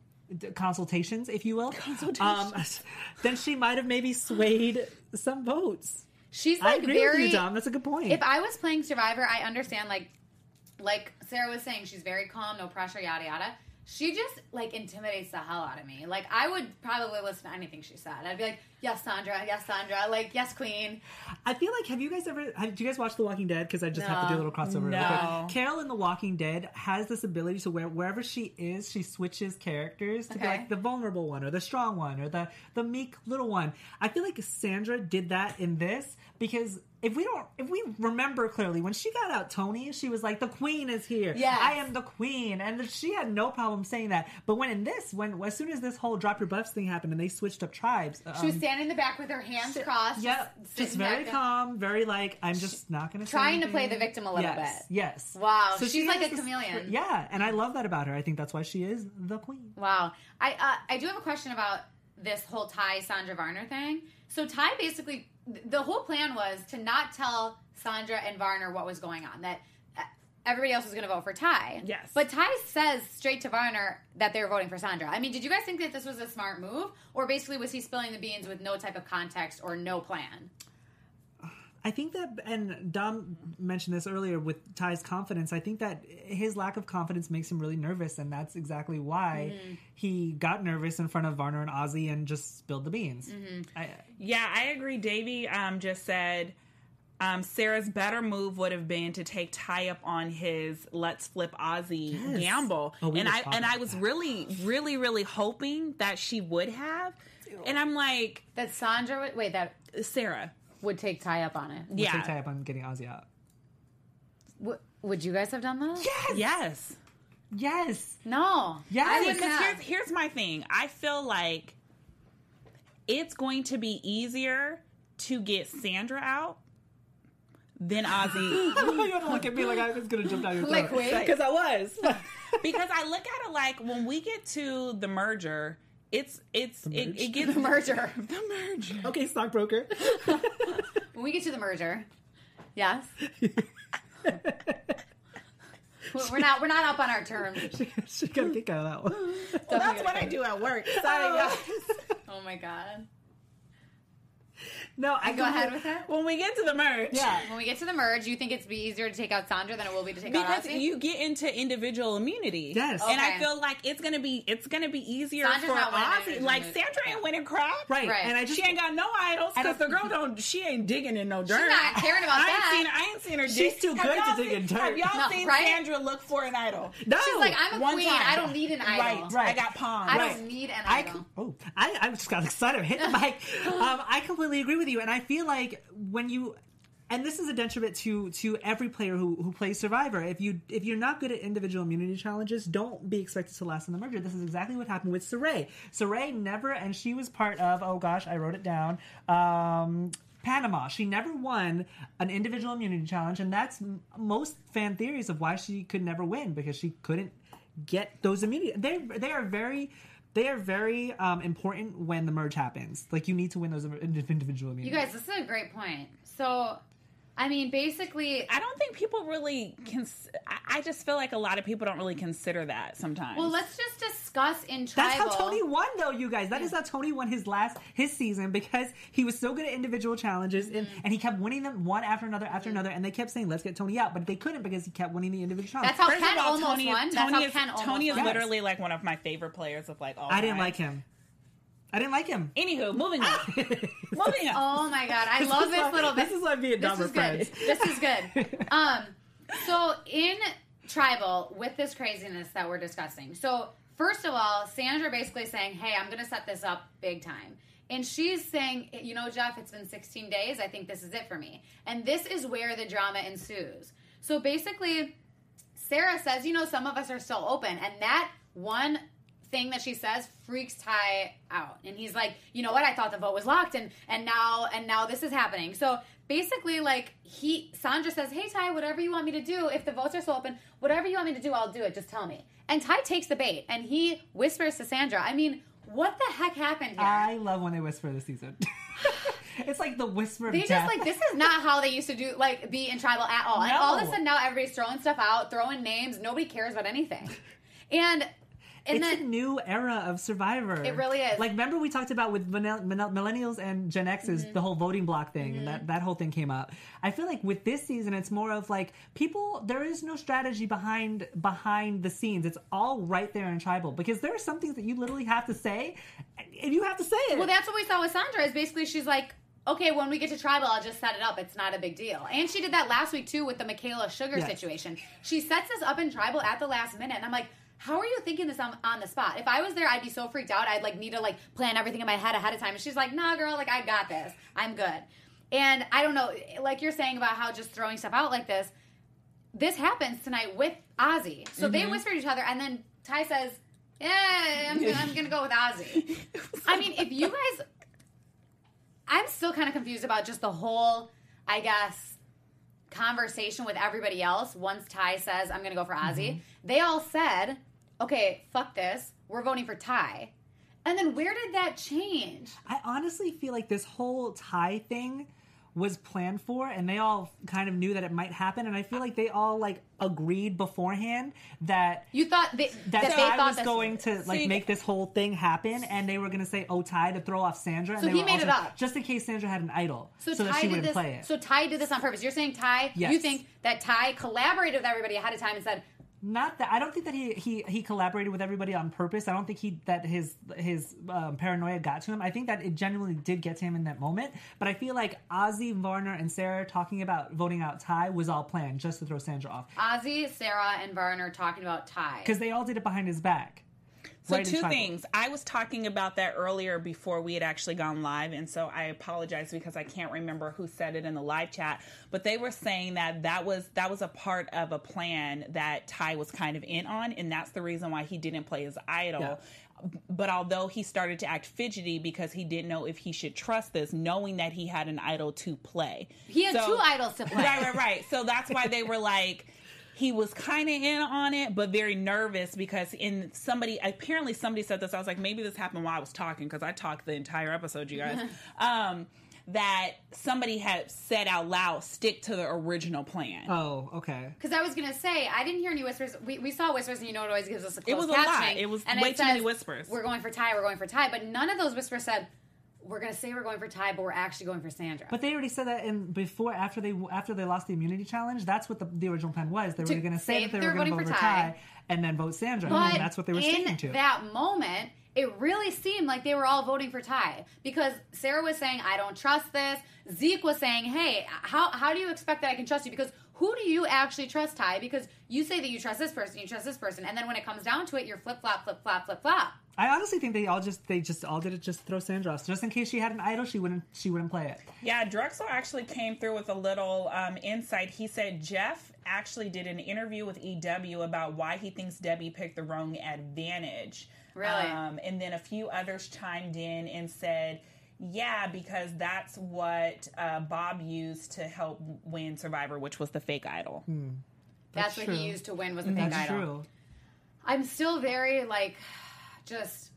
consultations, if you will, um, then she might have maybe swayed some votes. She's I like agree very. with you, Dom. That's a good point. If I was playing Survivor, I understand like like Sarah was saying, she's very calm, no pressure, yada yada. She just like intimidates the hell out of me. Like I would probably listen to anything she said. I'd be like, "Yes, Sandra. Yes, Sandra. Like, yes, Queen." I feel like have you guys ever have, do you guys watch The Walking Dead? Because I just have to do a little crossover. No. quick. Carol in The Walking Dead has this ability to where wherever she is, she switches characters to be like the vulnerable one or the strong one or the the meek little one. I feel like Sandra did that in this because if we don't if we remember clearly when she got out Tony, she was like the queen is here. yeah I am the queen, and she had no problem saying that. But when in this, when as soon as this whole drop your buffs thing happened and they switched up tribes, She was um, standing in the back with her hands crossed. Yep, just, just very calm, very like I'm just not going to Trying to play the victim a little yes, bit. Yes. Wow, So she's she like a this- chameleon. Yeah, and I love that about her. I think that's why she is the queen. Wow. I uh, I do have a question about this whole Tai Sandra Varner thing. So Tai basically the whole plan was to not tell Sandra and Varner what was going on. That uh, everybody else was going to vote for Tai. Yes. But Tai says straight to Varner that they were voting for Sandra. I mean, did you guys think that this was a smart move, or basically was he spilling the beans with no type of context or no plan? I think that, and Dom mentioned this earlier with Tai's confidence. I think that his lack of confidence makes him really nervous, and that's exactly why Mm-hmm. he got nervous in front of Varner and Ozzy and just spilled the beans. Mm-hmm. I, Yeah, I agree. Davey um, just said um, Sarah's better move would have been to take Tai up on his "Let's flip Ozzy" Yes. gamble, Oh, and I and I was that. really, really, really hoping that she would have. And I'm like, That Sandra would wait that Sarah, would take Tai up on it. we'll yeah, take Tai up on getting Ozzy out. W- would you guys have done that? yes. Yes. No. Yes. I wouldn't Because here's here's my thing. I feel like it's going to be easier to get Sandra out than Ozzy you had to look at me like I was going to jump down your throat. Like, wait. Because I was. because I look at it like when we get to the merger, it's it's it, it gets the merger. the merger. okay, stockbroker. When we get to the merger, yes. we're not we're not up on our terms. she got a kick out of that one. Well, that's what I do at work. Sorry, oh. guys. Oh my god. No, I Go ahead with it. When we get to the merge, Yeah. When we get to the merge, you think it's be easier to take out Sandra than it will be to take Because out Ozzy? you get into individual immunity, Yes. and I feel like it's gonna be it's gonna be easier Sandra's for not Ozzy. Like. Sandra ain't winning crap, Right. Right. And I just She ain't got no idols because the girl don't. She ain't digging in no dirt. She's not caring about I that. Ain't seen, I ain't seen her. She's dig. too Have good to y'all dig in dirt. Have y'all No, seen right? Sandra look for an idol? no. She's like, I'm a One queen. time. I don't need an idol. Right, Right. I got pawns. I don't need an I, idol. oh, I, I just got excited. Hit the mic. Um, I completely agree with you, and I feel like when you, and this is a detriment to to every player who, who plays Survivor. If you if you're not good at individual immunity challenges, don't be expected to last in the merger. This is exactly what happened with Cirie. Cirie never, and she was part of. Oh gosh, I wrote it down. Um, Panama. She never won an individual immunity challenge, and that's m- most fan theories of why she could never win because she couldn't get those immunity. They they are very they are very um, important when the merge happens. Like you need to win those individual. You guys, this is a great point. So, I mean, basically, I don't think people really cons- I, I just feel like a lot of people don't really consider that sometimes. well, let's just discuss in tribal. That's how Tony won, though, you guys. That is how Tony won his last his season because he was so good at individual challenges and, Mm-hmm. and he kept winning them one after another after another. And they kept saying, "Let's get Tony out," but they couldn't because he kept winning the individual challenges. That's challenges. how First Ken all, almost Tony, won. That's Tony how is, Ken almost Tony is won. literally like one of my favorite players of like all. I didn't time. like him. I didn't like him. Anywho, moving on. moving on. Oh my god, I love this why- little bit. This is why me and Dom this are is good. friends. This is good. Um, so in tribal with this craziness that we're discussing. So first of all, Sandra basically saying, "Hey, I'm going to set this up big time." And she's saying, you know, Jeff, it's been 16 days. I think this is it for me. And this is where the drama ensues. So basically, Sarah says, you know, some of us are still open. And that one thing that she says freaks Tai out. And he's like, you know what? I thought the vote was locked and and now and now this is happening. So basically like he Sandra says, Hey Tai, whatever you want me to do, if the votes are still open, whatever you want me to do, I'll do it. Just tell me. And Tai takes the bait and he whispers to Sandra, I mean, what the heck happened here? I love when they whisper this season. it's like the whisper of They just like this is not how they used to do like be in tribal at all. And all of a sudden now everybody's throwing stuff out, throwing names. Nobody cares about anything. And And it's a new era of Survivor. It really is. Like, remember we talked about with millenn- millenn- millennials and Gen X's Mm-hmm. the whole voting block thing, and that that whole thing came up. I feel like with this season, it's more of like people. There is no strategy behind behind the scenes. It's all right there in tribal because there are some things that you literally have to say, and you have to say it. Well, that's what we saw with Sandra. Is basically she's like, okay, when we get to tribal, I'll just set it up. It's not a big deal. And she did that last week too with the Michaela Sugar Yes. situation. She sets us up in tribal at the last minute, and I'm like. How are you thinking this on, on the spot? If I was there, I'd be so freaked out. I'd like need to like plan everything in my head ahead of time. And she's like, "Nah, girl, like I got this. I'm good." And I don't know, like you're saying about how just throwing stuff out like this. This happens tonight with Ozzy. So they mm-hmm. whisper to each other, and then Tai says, "Yeah, I'm, I'm gonna go with Ozzy." I mean, if you guys, I'm still kind of confused about just the whole, I guess, conversation with everybody else. Once Tai says, "I'm gonna go for Ozzy," mm-hmm. they all said, "Okay, fuck this. We're voting for Tai." And then where did that change? I honestly feel like this whole Tai thing was planned for and they all kind of knew that it might happen and I feel like they all like agreed beforehand that You thought they, that, that they thought was going to like See- make this whole thing happen and they were going to say oh Tai to throw off Sandra and So they he were made it also- up. just in case Sandra had an idol so, So, that Tai she did wouldn't this. play it. So Tai did this on purpose. You're saying Tai? Yes. You think that Tai collaborated with everybody ahead of time and said, Not that I don't think that he he he collaborated with everybody on purpose. I don't think he that his his um, paranoia got to him. I think that it genuinely did get to him in that moment. But I feel like Ozzy, Varner, and Sarah talking about voting out Tai was all planned just to throw Sandra off Ozzy, Sarah, and Varner talking about Tai? because they all did it behind his back. So Right two things. I was talking about that earlier before we had actually gone live, and so I apologize because I can't remember who said it in the live chat. But they were saying that that was that was a part of a plan that Tai was kind of in on, and that's the reason why he didn't play his idol. But although he started to act fidgety because he didn't know if he should trust this, knowing that he had an idol to play, He had So- two idols to play. Right, right, right. So that's why they were like, he was kind of in on it, but very nervous because in somebody apparently somebody said this. I was like, maybe this happened while I was talking because I talked the entire episode, you guys. um, that somebody had said out loud, stick to the original plan. Oh, okay. Because I was gonna say I didn't hear any whispers. We, we saw whispers, and you know it always gives us a closed was a lot. It was and way it too many whispers. We're going for Tai. We're going for Tai. But none of those whispers said we're gonna say we're going for Tai, but we're actually going for Sandra. But they already said that in before after they after they lost the immunity challenge. That's what the, the original plan was. They were going to say that they were going to vote for Tai. Tai and then vote Sandra, But and that's what they were in sticking to. that moment, it really seemed like they were all voting for Tai because Sarah was saying, "I don't trust this." Zeke was saying, "Hey, how how do you expect that I can trust you?" Because who do you actually trust, Tai? Because you say that you trust this person, you trust this person, and then when it comes down to it, you're flip flop, flip flop, flip flop. I honestly think they all just they just all did it just to throw Sandra off, just in case she had an idol, she wouldn't she wouldn't play it. Yeah, Drexel actually came through with a little um, insight. He said Jeff actually did an interview with EW about why he thinks Debbie picked the wrong advantage. Really? Um, and then a few others chimed in and said, yeah, because that's what uh, Bob used to help win Survivor, which was the fake idol. That's, That's what he used to win was the fake That's idol. true. I'm still very like, just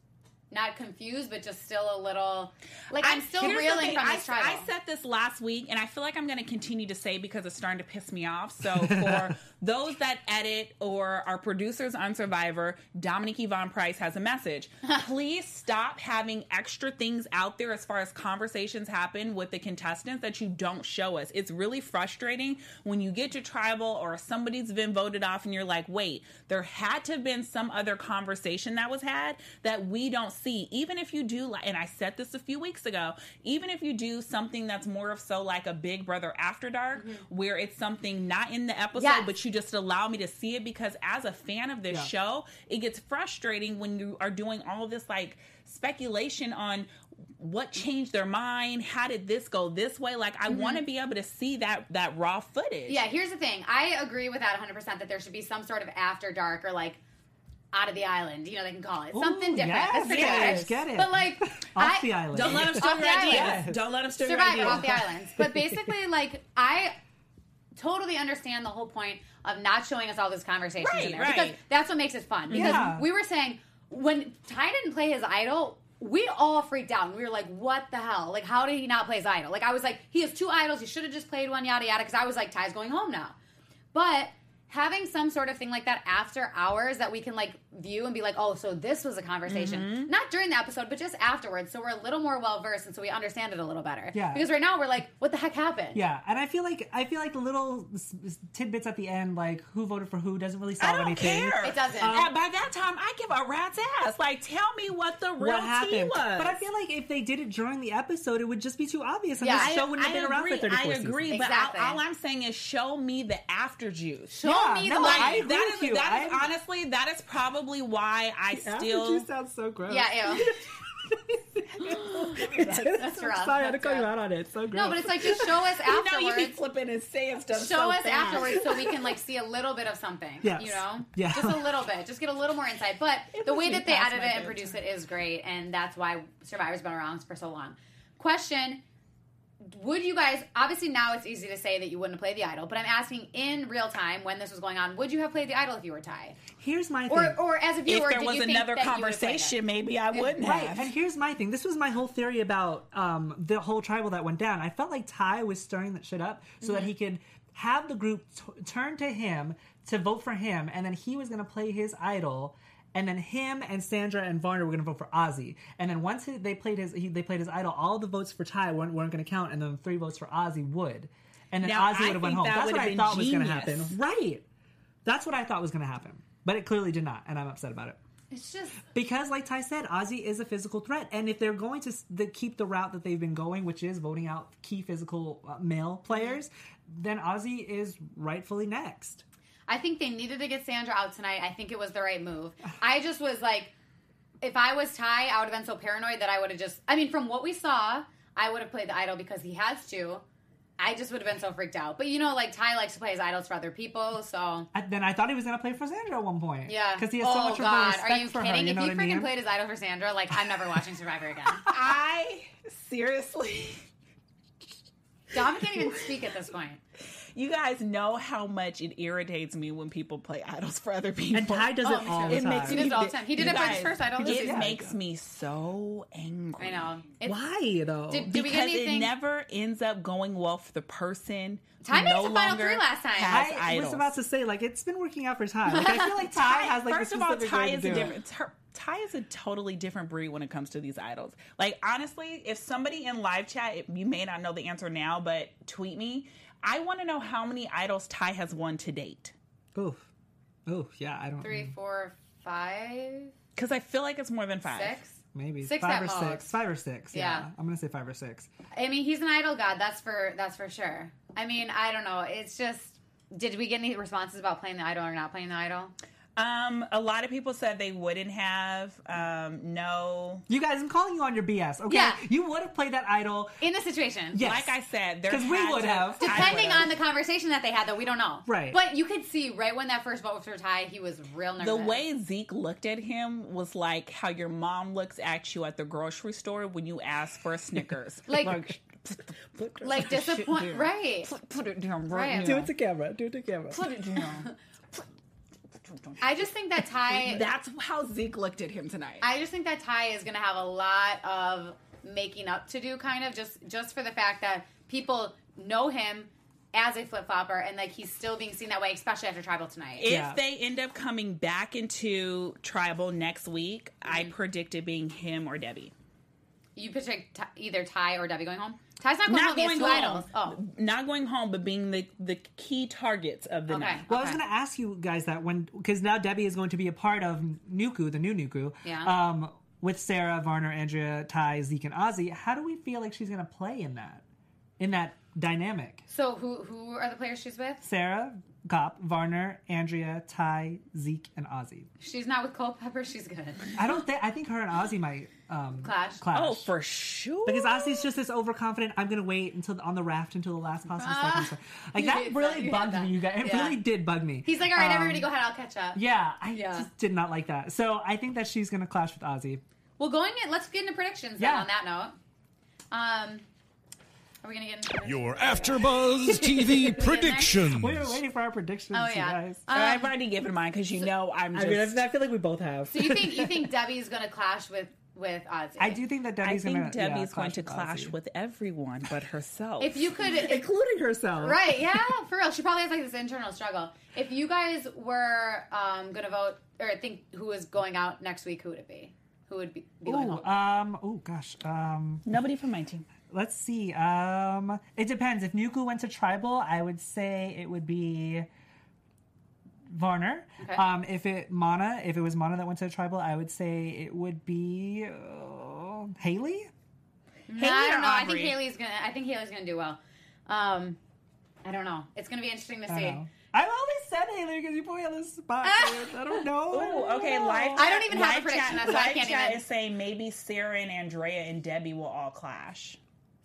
not confused, but just still a little like I'm still Here's the reeling thing, from I, this tribal. I said this last week, and I feel like I'm going to continue to say because it's starting to piss me off. So for those that edit or are producers on Survivor, Domonique Yvonne Price has a message. Please stop having extra things out there as far as conversations happen with the contestants that you don't show us. It's really frustrating when you get to tribal or somebody's been voted off and you're like, wait, there had to have been some other conversation that was had that we don't see. Even if you do, like, and I said this a few weeks ago, even if you do something that's more of so like a Big Brother After Dark, mm-hmm. where it's something not in the episode, Yes. but you just allow me to see it because as a fan of this Yeah. show, it gets frustrating when you are doing all this like speculation on what changed their mind how did this go this way like i mm-hmm. want to be able to see that that raw footage Yeah, here's the thing. I agree with that 100% that there should be some sort of after dark or like out of the island, you know, they can call it. Something Ooh, different. yes, That's pretty yes, much. get it. But like, Off I, the island. don't let them steal Off your the ideas island. don't let them steal your Survivor ideas off the islands. But basically, like, I totally understand the whole point of not showing us all those conversations Right, in there. right. Because that's what makes it fun. Because Yeah. we were saying, when Tai didn't play his idol, we all freaked out. And we were like, what the hell? Like, how did he not play his idol? Like, I was like, he has two idols. He should have just played one, yada, yada. Because I was like, Tai's going home now. But having some sort of thing like that after hours that we can like view and be like, oh, so this was a conversation, Mm-hmm. not during the episode, but just afterwards, so we're a little more well versed and so we understand it a little better. Yeah. Because right now we're like, what the heck happened? Yeah, and I feel like I feel like the little s- s- tidbits at the end, like who voted for who, doesn't really I solve don't anything. care. It doesn't. And by that time, I give a rat's ass. Like, tell me what the real What tea happened? was. But I feel like if they did it during the episode, it would just be too obvious, and Yeah, the show wouldn't have I been around agree, for thirty four I agree, but Exactly. all, all I'm saying is show me the after juice. Show Yeah, me no, the I light. agree that with is you. that is honestly that is probably why I still you sound so gross. Yeah, ew. that's rough. Sorry, I had to That's call you out on it. It's so gross. No, but it's like just show us you know you afterwards. be flipping and saying stuff. show so us fast. afterwards so we can like see a little bit of something. Yes. You know? Yeah. Just a little bit. Just get a little more insight. But the way that they edit it and bedtime. produce it is great, and that's why Survivor's been around for so long. Question would you guys obviously now it's easy to say that you wouldn't have played the idol, but I'm asking in real time when this was going on, would you have played the idol if you were Tai? here's my thing. Or or as a viewer, If there did was you another that you would have played it? conversation, maybe I wouldn't Right, have. and here's my thing. This was my whole theory about um, the whole tribal that went down. I felt like Tai was stirring that shit up so that he could have the group t- turn to him to vote for him, and then he was going to play his idol. And then him and Sandra and Varner were going to vote for Ozzy. And then once he, they played his he, they played his idol, all the votes for Tai weren't, weren't going to count, and then three votes for Ozzy would. And then Now, Ozzy would have went home. that That's what I been thought was going to happen. Right. That's what I thought was going to happen. But it clearly did not, and I'm upset about it. It's just Because, like Tai said, Ozzy is a physical threat, and if they're going to the, keep the route that they've been going, which is voting out key physical uh, male players, then Ozzy is rightfully next. I think they needed to get Sandra out tonight. I think it was the right move. I just was like, if I was Tai, I would have been so paranoid that I would have just. I mean, from what we saw, I would have played the idol because he has to. I just would have been so freaked out. But you know, like Tai likes to play his idols for other people, so I, then I thought he was going to play for Sandra at one point. yeah. because he has so oh much God, respect are you for kidding? her. You if know he what I freaking mean? played his idol for Sandra, like I'm never watching Survivor again. I seriously, Dom can't even speak at this point. You guys know how much it irritates me when people play idols for other people. and Tai does Oh, it me all too. the It time. makes He me does it all the time. He did You it for his first idol. He this did, It yeah. makes me so angry. I know. It's, Why though? Did- did we because get anything? it never ends up going well for the person. Tai who made no it to final three last time. I idols. was about to say like it's been working out for Tai. Like I feel like Tai has like First the of all, Tai is a different. Tai- Tai is a totally different breed when it comes to these idols. Like honestly, if somebody in live chat, if- you may not know the answer now, but tweet me. I want to know how many idols Tai has won to date. Oof, oof, yeah, I don't. three, four, five, Because I feel like it's more than five. six. Maybe Six five at or most. six. Five or six. Yeah. Yeah. I'm gonna say five or six. I mean, he's an idol god. That's for that's for sure. I mean, I don't know. It's just. Did we get any responses about playing the idol or not playing the idol? Um, a lot of people said they wouldn't have. Um, no. You guys, I'm calling you on your BS. Okay, Yeah. you would have played that idol. In the situation, Yes. Like I said, there 'Cause we would to- have. Depending on the conversation that they had, though, we don't know. Right. But you could see right when that first vote was for Tai, he was real nervous. The way Zeke looked at him was like how your mom looks at you at the grocery store when you ask for a Snickers. Like- put the like disappoint, right? Put, put it down right, Right. Do it to camera. Do it to camera. Put it down. I just think that Tai. That's how Zeke looked at him tonight. I just think that Tai is going to have a lot of making up to do, kind of just just for the fact that people know him as a flip flopper, and like he's still being seen that way, especially after Tribal tonight. if Yeah. they end up coming back into tribal next week, I Mm-hmm. predict it being him or Debbie. you predict Tai, either Tai or Debbie going home. Tai's not going Not home. Going home. idols. Oh, Not going home, but being the the key targets of the Okay. night. Well, I was going to ask you guys that when because now Debbie is going to be a part of Nuku, the new Nuku. Yeah. Um, with Sarah, Varner, Andrea, Tai, Zeke, and Ozzy. How do we feel like she's going to play in that, in that dynamic? so who who are the players she's with? Sarah, Cop, Varner, Andrea, Tai, Zeke, and Ozzy. She's not with Culpepper. She's good. I don't think. I think her and Ozzy might um, Clash. Clash. Oh, for sure. Because Ozzy's just this overconfident. I'm gonna wait until on the raft until the last possible second. So- Like that hate really that. You hate bugged that. me. You guys, it Yeah. really did bug me. He's like, all right, Um, everybody, go ahead. I'll catch up. Yeah, I Yeah. just did not like that. So I think that she's gonna clash with Ozzy. Well, going in, let's get into predictions. Then, Yeah. on that note, um, are we gonna get into predictions? Your AfterBuzz TV predictions. We were waiting for our predictions, Oh you yeah. guys. Um, I've already given mine because you know I'm just. I just. mean, I feel like we both have. so you think you think Debbie's gonna clash with with Ozzy. I do think that I Debbie's think gonna. yeah, Debbie's going to clash Ozzy. with everyone but herself. If you could, if, including herself. right? Yeah, for real. She probably has like this internal struggle. If you guys were um, gonna vote or think who was going out next week, who would it be? Who would be, be going Ooh, home? um, oh gosh. Um, Nobody from my team. Let's see. Um, it depends. If Nuku went to tribal, I would say it would be Varner. Okay. Um, if it Mana, if it was Mana that went to tribal, I would say it would be uh, Hali. No, I don't know. I think Aubry? Hali's gonna. I think Hali's gonna do well. Um, I don't know. It's gonna be interesting to see. don't know. I always said Hali because you put me on the spot. I don't know. Oh, okay. Live. Chat, I don't even have a live prediction, Chat, that's why I live can't chat even- is saying maybe Sarah and Andrea and Debbie will all clash.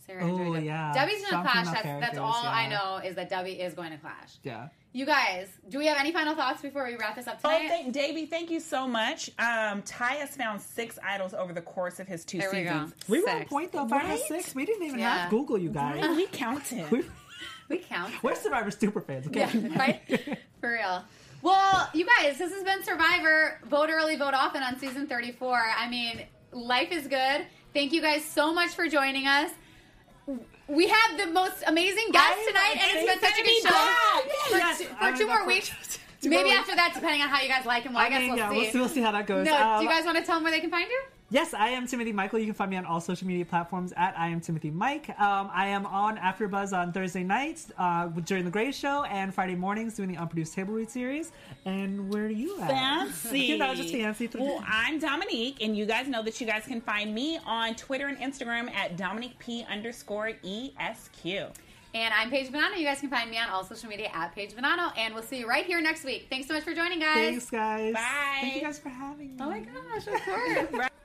Sarah Oh, yeah. Debbie's gonna Some clash. That's, that's characters, all I know is that Debbie is going to clash. Yeah. You guys, do we have any final thoughts before we wrap this up Oh, tonight? thank, Davey, thank you so much. Um, Tai has found six idols over the course of his two There we go. seasons. We were on point though, five Right? six. We didn't even Yeah. have Google, you guys. Right, we counted. We- we count. We're Survivor super fans, okay? Yeah, right? For real. Well, you guys, this has been Survivor. Vote early, vote often on season 34. I mean, life is good. Thank you guys so much for joining us. We have the most amazing guests tonight, and it's been such a good show. For, Yes, two, for two more weeks. Maybe after that, depending on how you guys like him. Well, I, I guess mean, we'll yeah, see. we'll see. We'll see how that goes. No, Um, do you guys want to tell them where they can find you? Yes, I am Timothy Michael. You can find me on all social media platforms at I am Timothy Mike. Um, I am on AfterBuzz on Thursday nights uh, during the Gray Show and Friday mornings doing the Unproduced Table Read series. And where are you at? Fancy. you know, just fancy. Well, I'm Domonique, and you guys know that you guys can find me on Twitter and Instagram at Dominique P underscore ESQ. And I'm Paige Bonanno. You guys can find me on all social media at Paige Bonanno. And we'll see you right here next week. Thanks so much for joining, guys. Thanks, guys. Bye. Thank you guys for having me. Oh my gosh, of course.